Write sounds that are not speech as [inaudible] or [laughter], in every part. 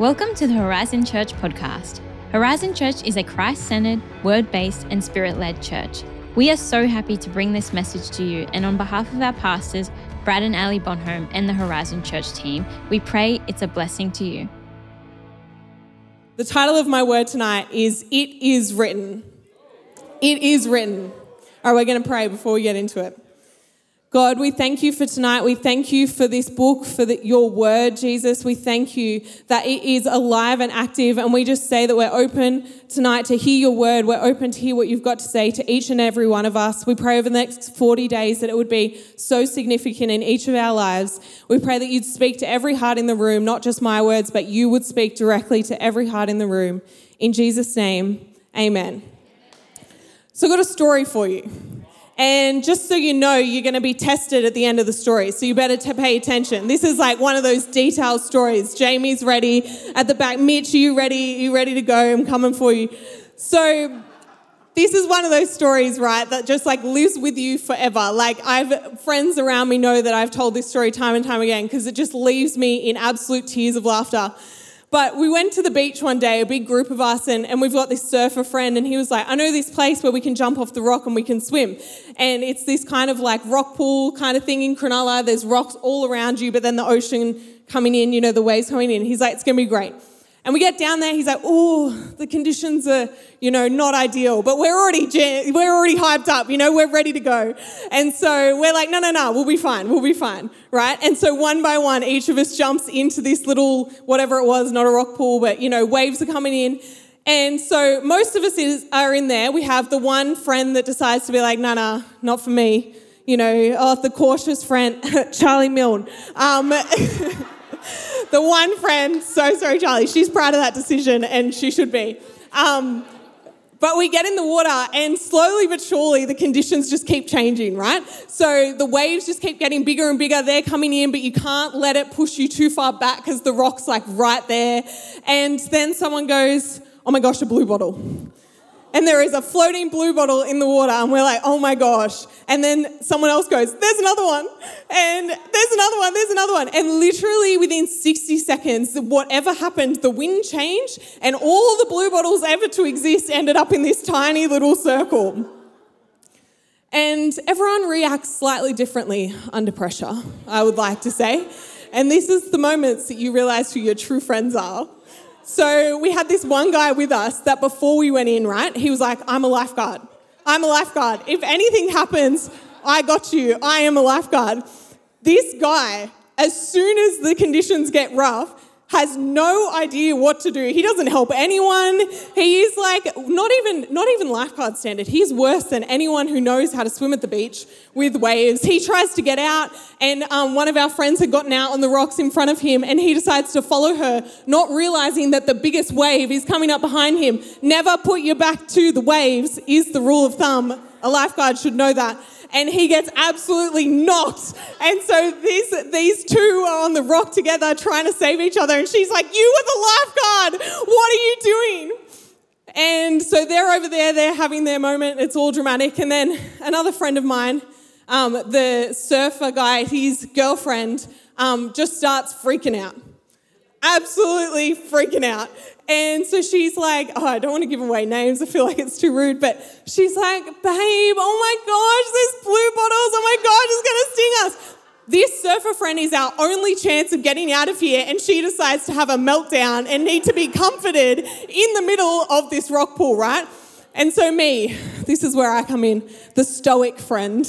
Welcome to the Horizon Church podcast. Horizon Church is a Christ centered, word based, and spirit led church. We are so happy to bring this message to you, and on behalf of our pastors, Brad and Ali Bonhomme, and the Horizon Church team, we pray it's a blessing to you. The title of my word tonight is It Is Written. It is written. All right, we're going to pray before we get into it. God, we thank you for tonight. We thank you for this book, for the, your word, Jesus. We thank you that it is alive and active. And we just say that we're open tonight to hear your word. We're open to hear what you've got to say to each and every one of us. We pray over the next 40 days that it would be so significant in each of our lives. We pray that you'd speak to every heart in the room, not just my words, but you would speak directly to every heart in the room. In Jesus' name, amen. So I've got a story for you. And just so you know, you're going to be tested at the end of the story. So you better to pay attention. This is like one of those detailed stories. Jamie's ready at the back. Mitch, are you ready? Are you ready to go? I'm coming for you. So this is one of those stories, right, that just like lives with you forever. Like I've friends around me know that I've told this story time and time again because it just leaves me in absolute tears of laughter. But we went to the beach one day, a big group of us, and, and we've got this surfer friend, and he was like, I know this place where we can jump off the rock and we can swim. And it's this kind of like rock pool kind of thing in Cronulla. There's rocks all around you, but then the ocean coming in, you know, the waves coming in. He's like, it's going to be great. And we get down there, he's like, oh, the conditions are, you know, not ideal, but we're already, we're already hyped up, you know, we're ready to go. And so we're like, no, no, no, we'll be fine, we'll be fine, right? And so one by one, each of us jumps into this little, whatever it was, not a rock pool, but, you know, waves are coming in. And so most of us is, are in there. We have the one friend that decides to be like, no, no, not for me. You know, oh, the cautious friend, [laughs] Charlie Milne. Um, [laughs] the one friend, so sorry, Charlie, she's proud of that decision and she should be. Um, but we get in the water, and slowly but surely, the conditions just keep changing, right? So the waves just keep getting bigger and bigger. They're coming in, but you can't let it push you too far back because the rock's like right there. And then someone goes, Oh my gosh, a blue bottle and there is a floating blue bottle in the water, and we're like, oh my gosh. And then someone else goes, there's another one, and there's another one, there's another one. And literally within 60 seconds, whatever happened, the wind changed, and all the blue bottles ever to exist ended up in this tiny little circle. And everyone reacts slightly differently under pressure, I would like to say. And this is the moments that you realize who your true friends are. So we had this one guy with us that before we went in, right, he was like, I'm a lifeguard. I'm a lifeguard. If anything happens, I got you. I am a lifeguard. This guy, as soon as the conditions get rough, has no idea what to do. He doesn't help anyone. He is like not even not even lifeguard standard. He's worse than anyone who knows how to swim at the beach with waves. He tries to get out, and um, one of our friends had gotten out on the rocks in front of him, and he decides to follow her, not realizing that the biggest wave is coming up behind him. Never put your back to the waves is the rule of thumb. A lifeguard should know that and he gets absolutely knocked. And so these, these two are on the rock together trying to save each other. And she's like, You were the lifeguard. What are you doing? And so they're over there, they're having their moment. It's all dramatic. And then another friend of mine, um, the surfer guy, his girlfriend, um, just starts freaking out. Absolutely freaking out. And so she's like, oh, I don't want to give away names. I feel like it's too rude. But she's like, babe, oh my gosh, there's blue bottles. Oh my gosh, it's going to sting us. This surfer friend is our only chance of getting out of here. And she decides to have a meltdown and need to be comforted in the middle of this rock pool, right? And so, me, this is where I come in, the stoic friend.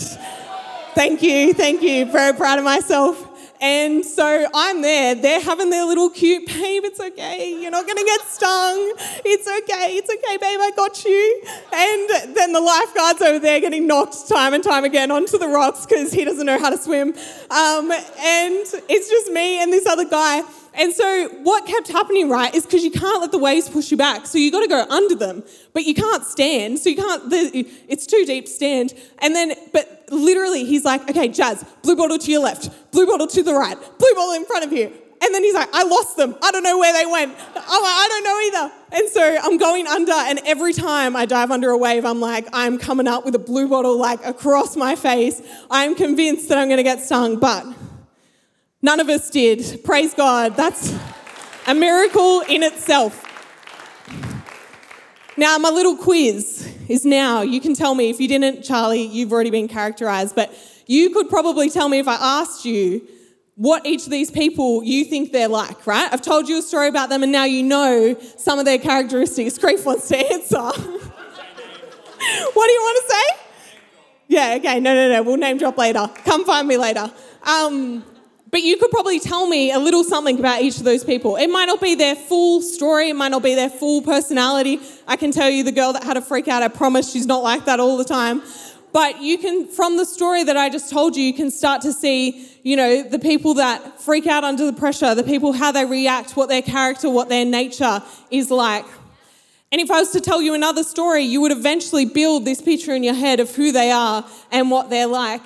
Thank you, thank you. Very proud of myself. And so I'm there. They're having their little cute, babe, it's okay. You're not going to get stung. It's okay. It's okay, babe. I got you. And then the lifeguard's over there getting knocked time and time again onto the rocks because he doesn't know how to swim. Um, and it's just me and this other guy. And so what kept happening, right, is because you can't let the waves push you back. So you got to go under them, but you can't stand. So you can't, it's too deep stand. And then, but literally, he's like, okay, Jas, blue bottle to your left, blue bottle to the right, blue bottle in front of you. And then he's like, I lost them. I don't know where they went. Oh, I'm like, I don't know either. And so I'm going under, and every time I dive under a wave, I'm like, I'm coming up with a blue bottle like across my face. I'm convinced that I'm going to get stung, but None of us did. Praise God. That's, a miracle in itself. Now, my little quiz is now. You can tell me if you didn't, Charlie, you've already been characterized, but you could probably tell me if I asked you what each of these people you think they're like, right? I've told you a story about them and now you know some of their characteristics. Grief wants to answer. [laughs] what do you want to say? Yeah, okay, no, no, no, we'll name drop later. Come find me later. Um, but you could probably tell me a little something about each of those people. It might not be their full story, it might not be their full personality. I can tell you the girl that had a freak out, I promise she's not like that all the time. But you can, from the story that I just told you, you can start to see, you know, the people that freak out under the pressure, the people, how they react, what their character, what their nature is like. And if I was to tell you another story, you would eventually build this picture in your head of who they are and what they're like.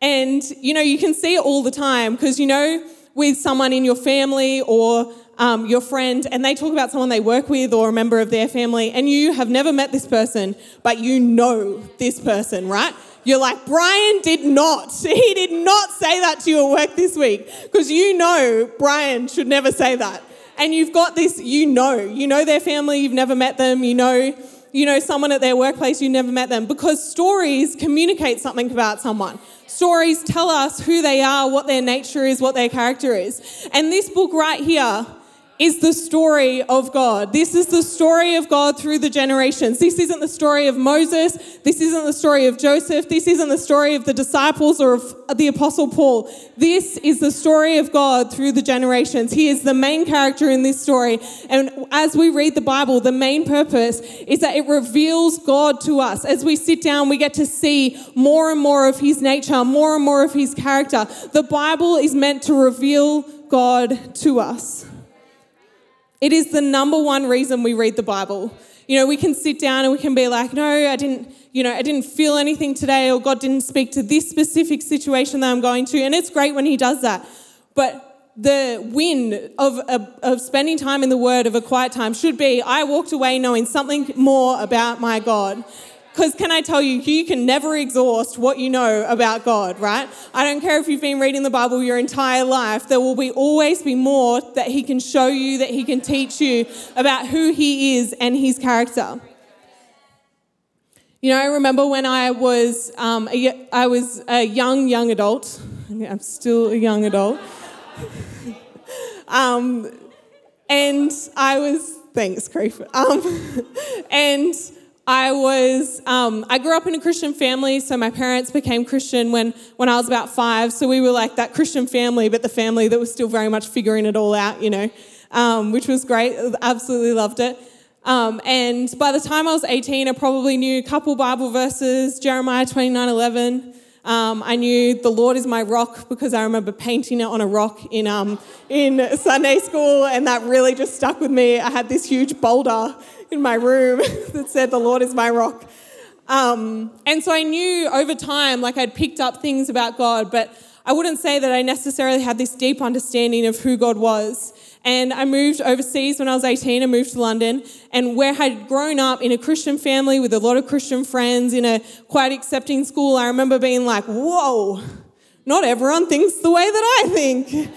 And, you know, you can see it all the time because, you know, with someone in your family or um, your friend, and they talk about someone they work with or a member of their family, and you have never met this person, but you know this person, right? You're like, Brian did not. [laughs] He did not say that to you at work this week because you know Brian should never say that and you've got this, you know, you know their family, you've never met them, you know, you know someone at their workplace, you never met them, because stories communicate something about someone. Stories tell us who they are, what their nature is, what their character is. And this book right here is the story of God. This is the story of God through the generations. This isn't the story of Moses. This isn't the story of Joseph. This isn't the story of the disciples or of the Apostle Paul. This is the story of God through the generations. He is the main character in this story. And as we read the Bible, the main purpose is that it reveals God to us. As we sit down, we get to see more and more of his nature, more and more of his character. The Bible is meant to reveal God to us. It is the number one reason we read the Bible. You know, we can sit down and we can be like, no, I didn't, you know, I didn't feel anything today, or God didn't speak to this specific situation that I'm going to. And it's great when He does that. But the win of, of, of spending time in the Word, of a quiet time, should be I walked away knowing something more about my God. Because can I tell you, you can never exhaust what you know about God, right? I don't care if you've been reading the Bible your entire life, there will be always be more that He can show you, that He can teach you about who He is and His character. You know, I remember when I was um, a, I was a young young adult. I'm still a young adult. [laughs] um, and I was thanks, Creef. Um, [laughs] and I was, um, I grew up in a Christian family, so my parents became Christian when, when I was about five. So we were like that Christian family, but the family that was still very much figuring it all out, you know, um, which was great. Absolutely loved it. Um, and by the time I was 18, I probably knew a couple Bible verses, Jeremiah 29 11. Um, I knew the Lord is my rock because I remember painting it on a rock in, um, in Sunday school, and that really just stuck with me. I had this huge boulder in my room [laughs] that said, The Lord is my rock. Um, and so I knew over time, like I'd picked up things about God, but I wouldn't say that I necessarily had this deep understanding of who God was. And I moved overseas when I was 18. I moved to London, and where I had grown up in a Christian family with a lot of Christian friends in a quite accepting school, I remember being like, whoa, not everyone thinks the way that I think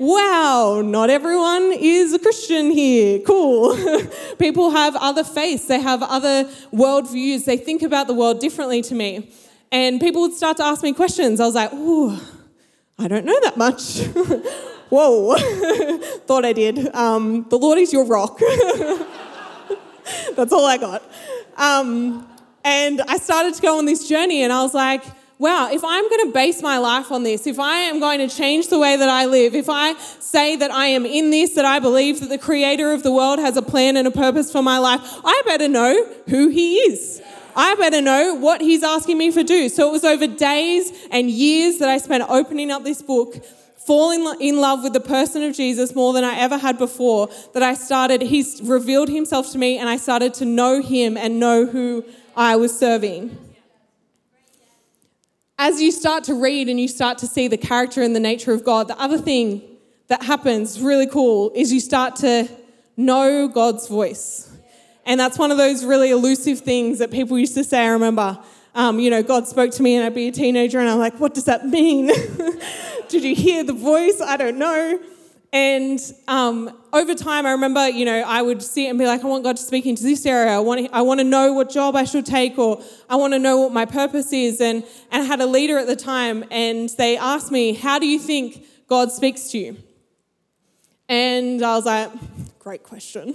wow, not everyone is a Christian here. Cool. [laughs] People have other faiths, they have other worldviews, they think about the world differently to me. And people would start to ask me questions. I was like, ooh, I don't know that much. [laughs] Whoa, [laughs] thought I did. Um, the Lord is your rock. [laughs] That's all I got. Um, and I started to go on this journey, and I was like, wow, if I'm going to base my life on this, if I am going to change the way that I live, if I say that I am in this, that I believe that the creator of the world has a plan and a purpose for my life, I better know who he is. I better know what he's asking me to do. So it was over days and years that I spent opening up this book, falling in love with the person of Jesus more than I ever had before, that I started, he's revealed himself to me and I started to know him and know who I was serving as you start to read and you start to see the character and the nature of God, the other thing that happens really cool is you start to know God's voice. And that's one of those really elusive things that people used to say. I remember, um, you know, God spoke to me and I'd be a teenager and I'm like, what does that mean? [laughs] Did you hear the voice? I don't know. And um, over time, I remember, you know, I would see it and be like, I want God to speak into this area. I want, I want to know what job I should take, or I want to know what my purpose is. And, and I had a leader at the time, and they asked me, How do you think God speaks to you? And I was like, Great question.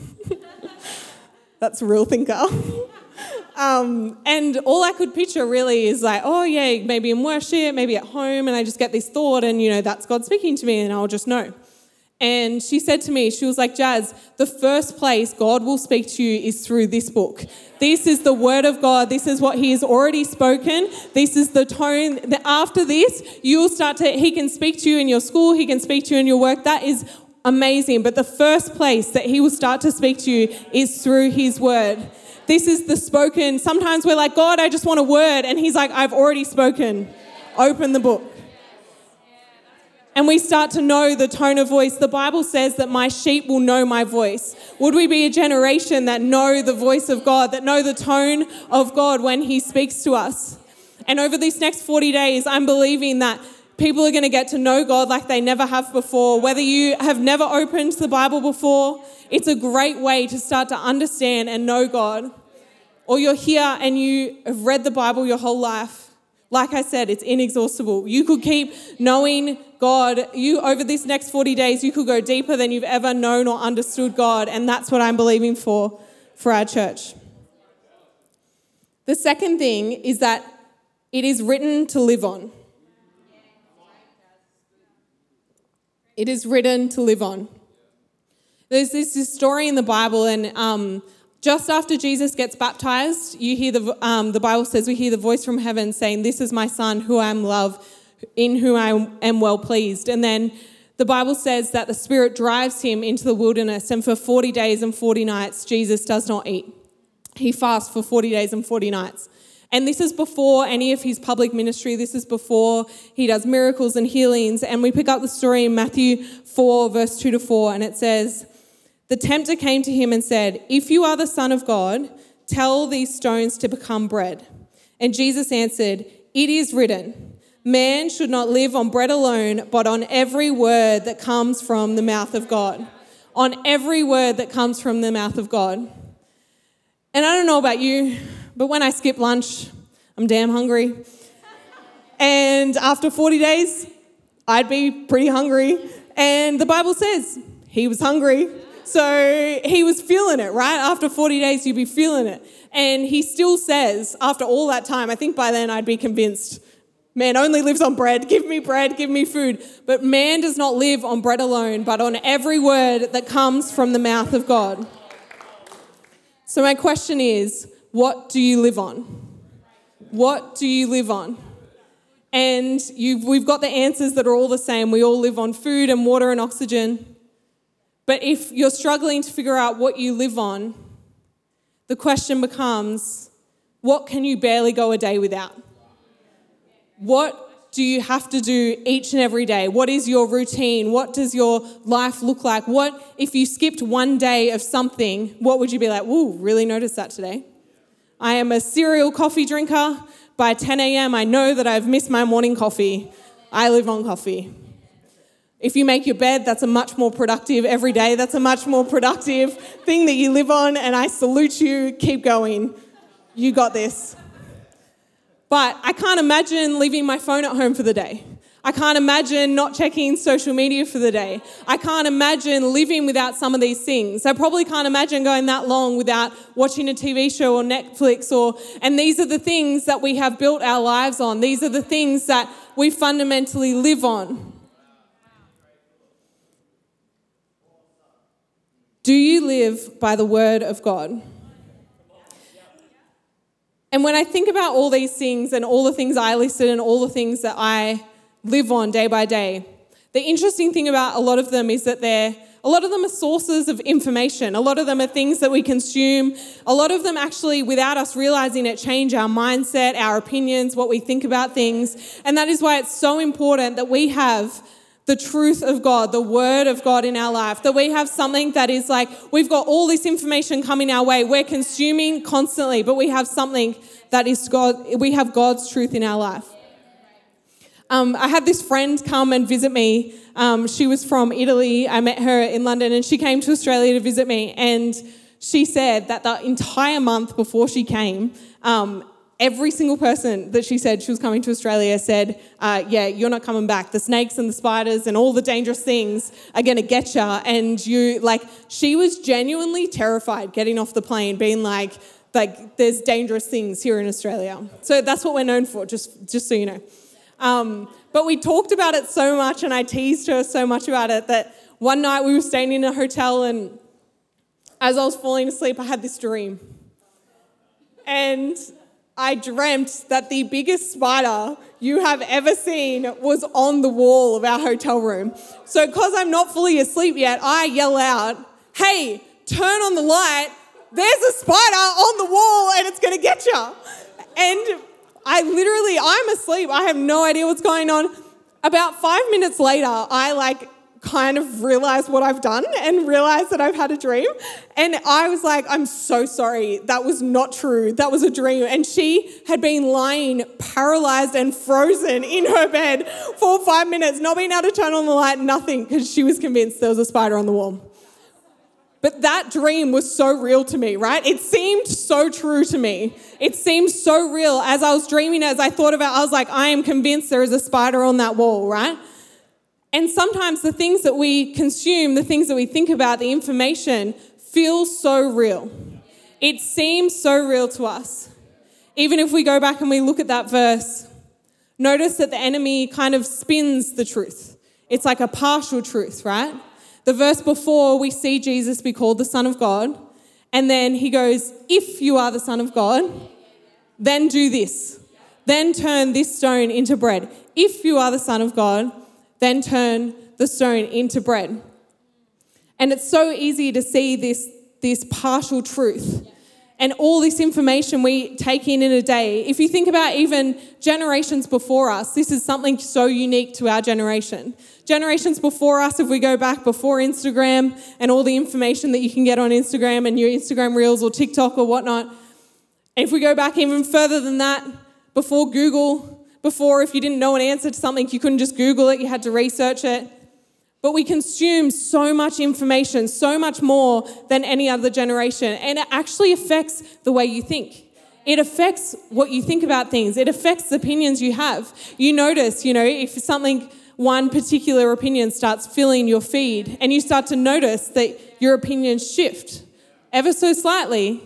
[laughs] That's a real thinker. [laughs] Um, and all I could picture really is like, oh, yeah, maybe in worship, maybe at home, and I just get this thought, and you know, that's God speaking to me, and I'll just know. And she said to me, she was like, Jas, the first place God will speak to you is through this book. This is the word of God. This is what He has already spoken. This is the tone. After this, you'll start to, He can speak to you in your school, He can speak to you in your work. That is amazing. But the first place that He will start to speak to you is through His word. This is the spoken. Sometimes we're like, God, I just want a word. And He's like, I've already spoken. Open the book and we start to know the tone of voice. The Bible says that my sheep will know my voice. Would we be a generation that know the voice of God, that know the tone of God when He speaks to us? And over these next 40 days, I'm believing that people are going to get to know God like they never have before. Whether you have never opened the Bible before, it's a great way to start to understand and know God. Or you're here and you have read the Bible your whole life like I said, it's inexhaustible. You could keep knowing God. You over this next 40 days, you could go deeper than you've ever known or understood God, and that's what I'm believing for for our church. The second thing is that it is written to live on. It is written to live on. There's this story in the Bible, and um, just after Jesus gets baptized, you hear the, um, the Bible says, we hear the voice from heaven saying, This is my son who I am love, in whom I am well pleased. And then the Bible says that the Spirit drives him into the wilderness, and for 40 days and 40 nights, Jesus does not eat. He fasts for 40 days and 40 nights. And this is before any of his public ministry. This is before he does miracles and healings. And we pick up the story in Matthew 4, verse 2 to 4, and it says, the tempter came to him and said, If you are the Son of God, tell these stones to become bread. And Jesus answered, It is written, Man should not live on bread alone, but on every word that comes from the mouth of God. On every word that comes from the mouth of God. And I don't know about you, but when I skip lunch, I'm damn hungry. And after 40 days, I'd be pretty hungry. And the Bible says he was hungry. So he was feeling it, right? After 40 days, you'd be feeling it. And he still says, after all that time, I think by then I'd be convinced man only lives on bread. [laughs] Give me bread, give me food. But man does not live on bread alone, but on every word that comes from the mouth of God. So, my question is what do you live on? What do you live on? And we've got the answers that are all the same. We all live on food and water and oxygen. But if you're struggling to figure out what you live on, the question becomes what can you barely go a day without? What do you have to do each and every day? What is your routine? What does your life look like? What if you skipped one day of something, what would you be like, ooh, really noticed that today? I am a serial coffee drinker. By 10 a.m., I know that I've missed my morning coffee. I live on coffee. If you make your bed, that's a much more productive every day. That's a much more productive thing that you live on, and I salute you. Keep going. You got this. But I can't imagine leaving my phone at home for the day. I can't imagine not checking social media for the day. I can't imagine living without some of these things. I probably can't imagine going that long without watching a TV show or Netflix or and these are the things that we have built our lives on. These are the things that we fundamentally live on. Do you live by the word of God? And when I think about all these things and all the things I listed and all the things that I live on day by day, the interesting thing about a lot of them is that they're a lot of them are sources of information. A lot of them are things that we consume. A lot of them actually, without us realizing it, change our mindset, our opinions, what we think about things. And that is why it's so important that we have the truth of God, the word of God in our life, that we have something that is like, we've got all this information coming our way. We're consuming constantly, but we have something that is God, we have God's truth in our life. Um, I had this friend come and visit me. Um, she was from Italy. I met her in London and she came to Australia to visit me. And she said that the entire month before she came, um, every single person that she said she was coming to Australia said, uh, Yeah, you're not coming back. The snakes and the spiders and all the dangerous things are going to get you. And you, like, she was genuinely terrified getting off the plane, being like, like there's dangerous things here in Australia. So that's what we're known for, just, just so you know. Um, but we talked about it so much, and I teased her so much about it that one night we were staying in a hotel, and as I was falling asleep, I had this dream. And I dreamt that the biggest spider you have ever seen was on the wall of our hotel room. So, because I'm not fully asleep yet, I yell out, Hey, turn on the light. There's a spider on the wall and it's gonna get you. And I literally, I'm asleep. I have no idea what's going on. About five minutes later, I like kind of realized what I've done and realized that I've had a dream. And I was like, I'm so sorry. That was not true. That was a dream. And she had been lying paralyzed and frozen in her bed for five minutes, not being able to turn on the light, nothing, because she was convinced there was a spider on the wall. But that dream was so real to me, right? It seemed so true to me. It seemed so real. As I was dreaming, as I thought about, I was like, I am convinced there is a spider on that wall, right? And sometimes the things that we consume, the things that we think about, the information feels so real. It seems so real to us. Even if we go back and we look at that verse, notice that the enemy kind of spins the truth. It's like a partial truth, right? The verse before, we see Jesus be called the Son of God. And then he goes, If you are the Son of God, then do this. Then turn this stone into bread. If you are the Son of God, then turn the stone into bread. And it's so easy to see this, this partial truth and all this information we take in in a day. If you think about even generations before us, this is something so unique to our generation. Generations before us, if we go back before Instagram and all the information that you can get on Instagram and your Instagram reels or TikTok or whatnot, if we go back even further than that, before Google, before, if you didn't know an answer to something, you couldn't just Google it, you had to research it. But we consume so much information, so much more than any other generation, and it actually affects the way you think. It affects what you think about things. It affects the opinions you have. You notice, you know, if something, one particular opinion starts filling your feed, and you start to notice that your opinions shift ever so slightly,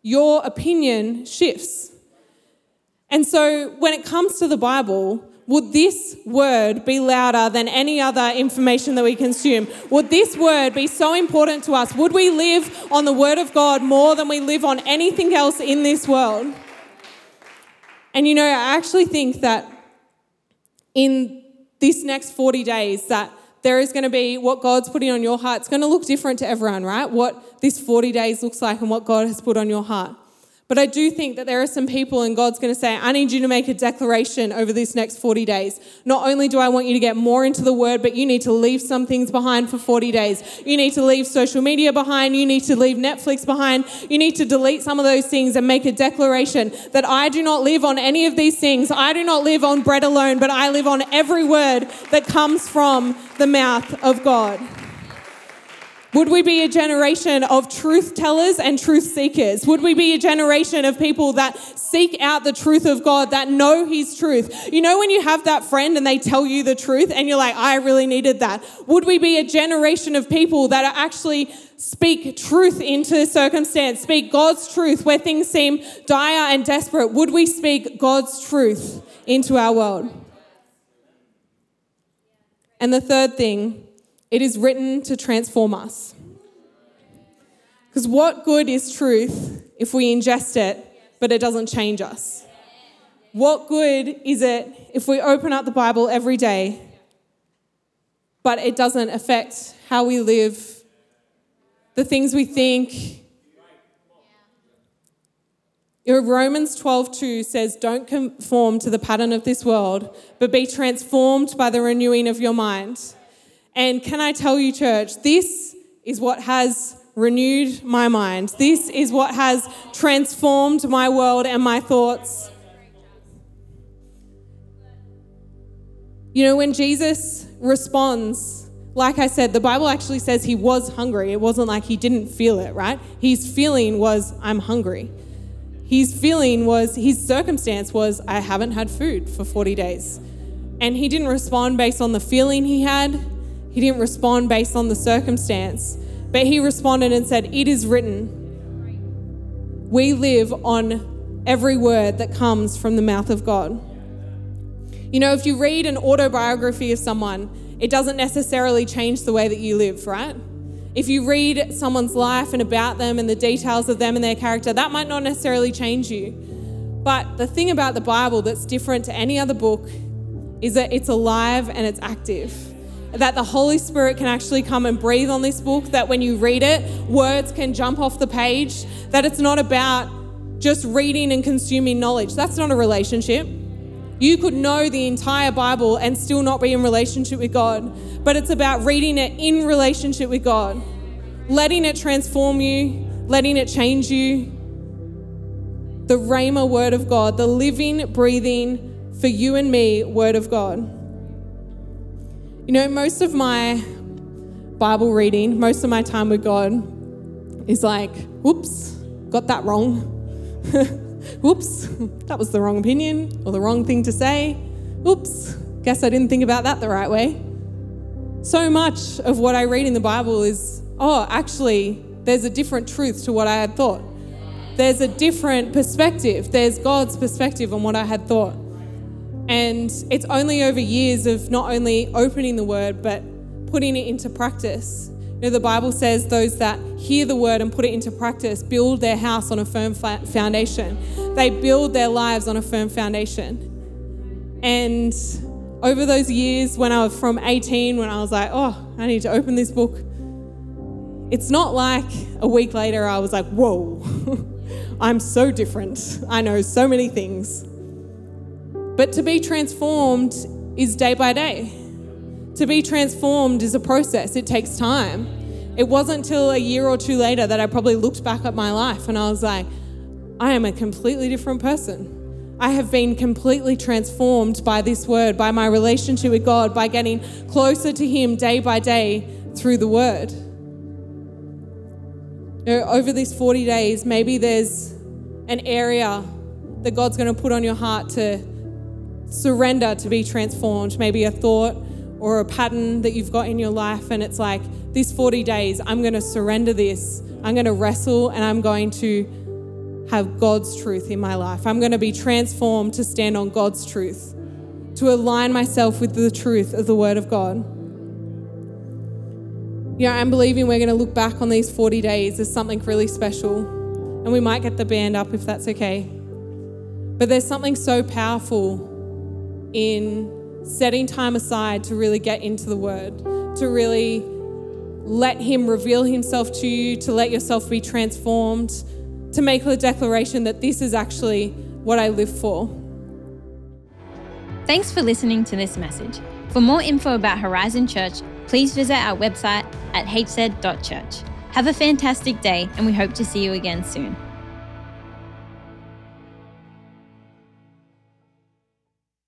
your opinion shifts. And so when it comes to the Bible, would this word be louder than any other information that we consume? Would this word be so important to us? Would we live on the word of God more than we live on anything else in this world? And you know, I actually think that in this next 40 days that there is going to be what God's putting on your heart. It's going to look different to everyone, right? What this 40 days looks like and what God has put on your heart. But I do think that there are some people, and God's going to say, I need you to make a declaration over these next 40 days. Not only do I want you to get more into the word, but you need to leave some things behind for 40 days. You need to leave social media behind. You need to leave Netflix behind. You need to delete some of those things and make a declaration that I do not live on any of these things. I do not live on bread alone, but I live on every word that comes from the mouth of God. Would we be a generation of truth tellers and truth seekers? Would we be a generation of people that seek out the truth of God, that know His truth? You know, when you have that friend and they tell you the truth and you're like, I really needed that. Would we be a generation of people that are actually speak truth into circumstance, speak God's truth where things seem dire and desperate? Would we speak God's truth into our world? And the third thing it is written to transform us. Because what good is truth if we ingest it, but it doesn't change us? What good is it if we open up the Bible every day, but it doesn't affect how we live, the things we think? Romans 12:2 says, "Don't conform to the pattern of this world, but be transformed by the renewing of your mind." And can I tell you, church, this is what has renewed my mind. This is what has transformed my world and my thoughts. You know, when Jesus responds, like I said, the Bible actually says he was hungry. It wasn't like he didn't feel it, right? His feeling was, I'm hungry. His feeling was, his circumstance was, I haven't had food for 40 days. And he didn't respond based on the feeling he had, he didn't respond based on the circumstance, but he responded and said, It is written. We live on every word that comes from the mouth of God. You know, if you read an autobiography of someone, it doesn't necessarily change the way that you live, right? If you read someone's life and about them and the details of them and their character, that might not necessarily change you. But the thing about the Bible that's different to any other book is that it's alive and it's active. That the Holy Spirit can actually come and breathe on this book, that when you read it, words can jump off the page, that it's not about just reading and consuming knowledge. That's not a relationship. You could know the entire Bible and still not be in relationship with God, but it's about reading it in relationship with God, letting it transform you, letting it change you. The Rhema word of God, the living, breathing, for you and me word of God. You know, most of my Bible reading, most of my time with God is like, whoops, got that wrong. [laughs] Oops, that was the wrong opinion or the wrong thing to say. Oops, guess I didn't think about that the right way. So much of what I read in the Bible is, oh, actually, there's a different truth to what I had thought. There's a different perspective. There's God's perspective on what I had thought. And it's only over years of not only opening the word, but putting it into practice You know, the Bible says those that hear the word and put it into practice build their house on a firm foundation. They build their lives on a firm foundation. And over those years, when I was from 18, when I was like, oh, I need to open this book, it's not like a week later I was like, whoa, [laughs] I'm so different. I know so many things. But to be transformed is day by day. To be transformed is a process, it takes time. It wasn't until a year or two later that I probably looked back at my life and I was like, I am a completely different person. I have been completely transformed by this word, by my relationship with God, by getting closer to Him day by day through the word. Over these 40 days, maybe there's an area that God's going to put on your heart to surrender to be transformed, maybe a thought or a pattern that you've got in your life, and it's like, these 40 days, I'm going to surrender this. I'm going to wrestle and I'm going to have God's truth in my life. I'm going to be transformed to stand on God's truth, to align myself with the truth of the Word of God. Know, I'm believing we're going to look back on these 40 days as something really special, and we might get the band up if that's okay. But there's something so powerful in setting time aside to really get into the Word, to really let Him reveal Himself to you, to let yourself be transformed, to make the declaration that this is actually what I live for. Thanks for listening to this message. For more info about Horizon Church, please visit our website at hz.church. Have a fantastic day, and we hope to see you again soon.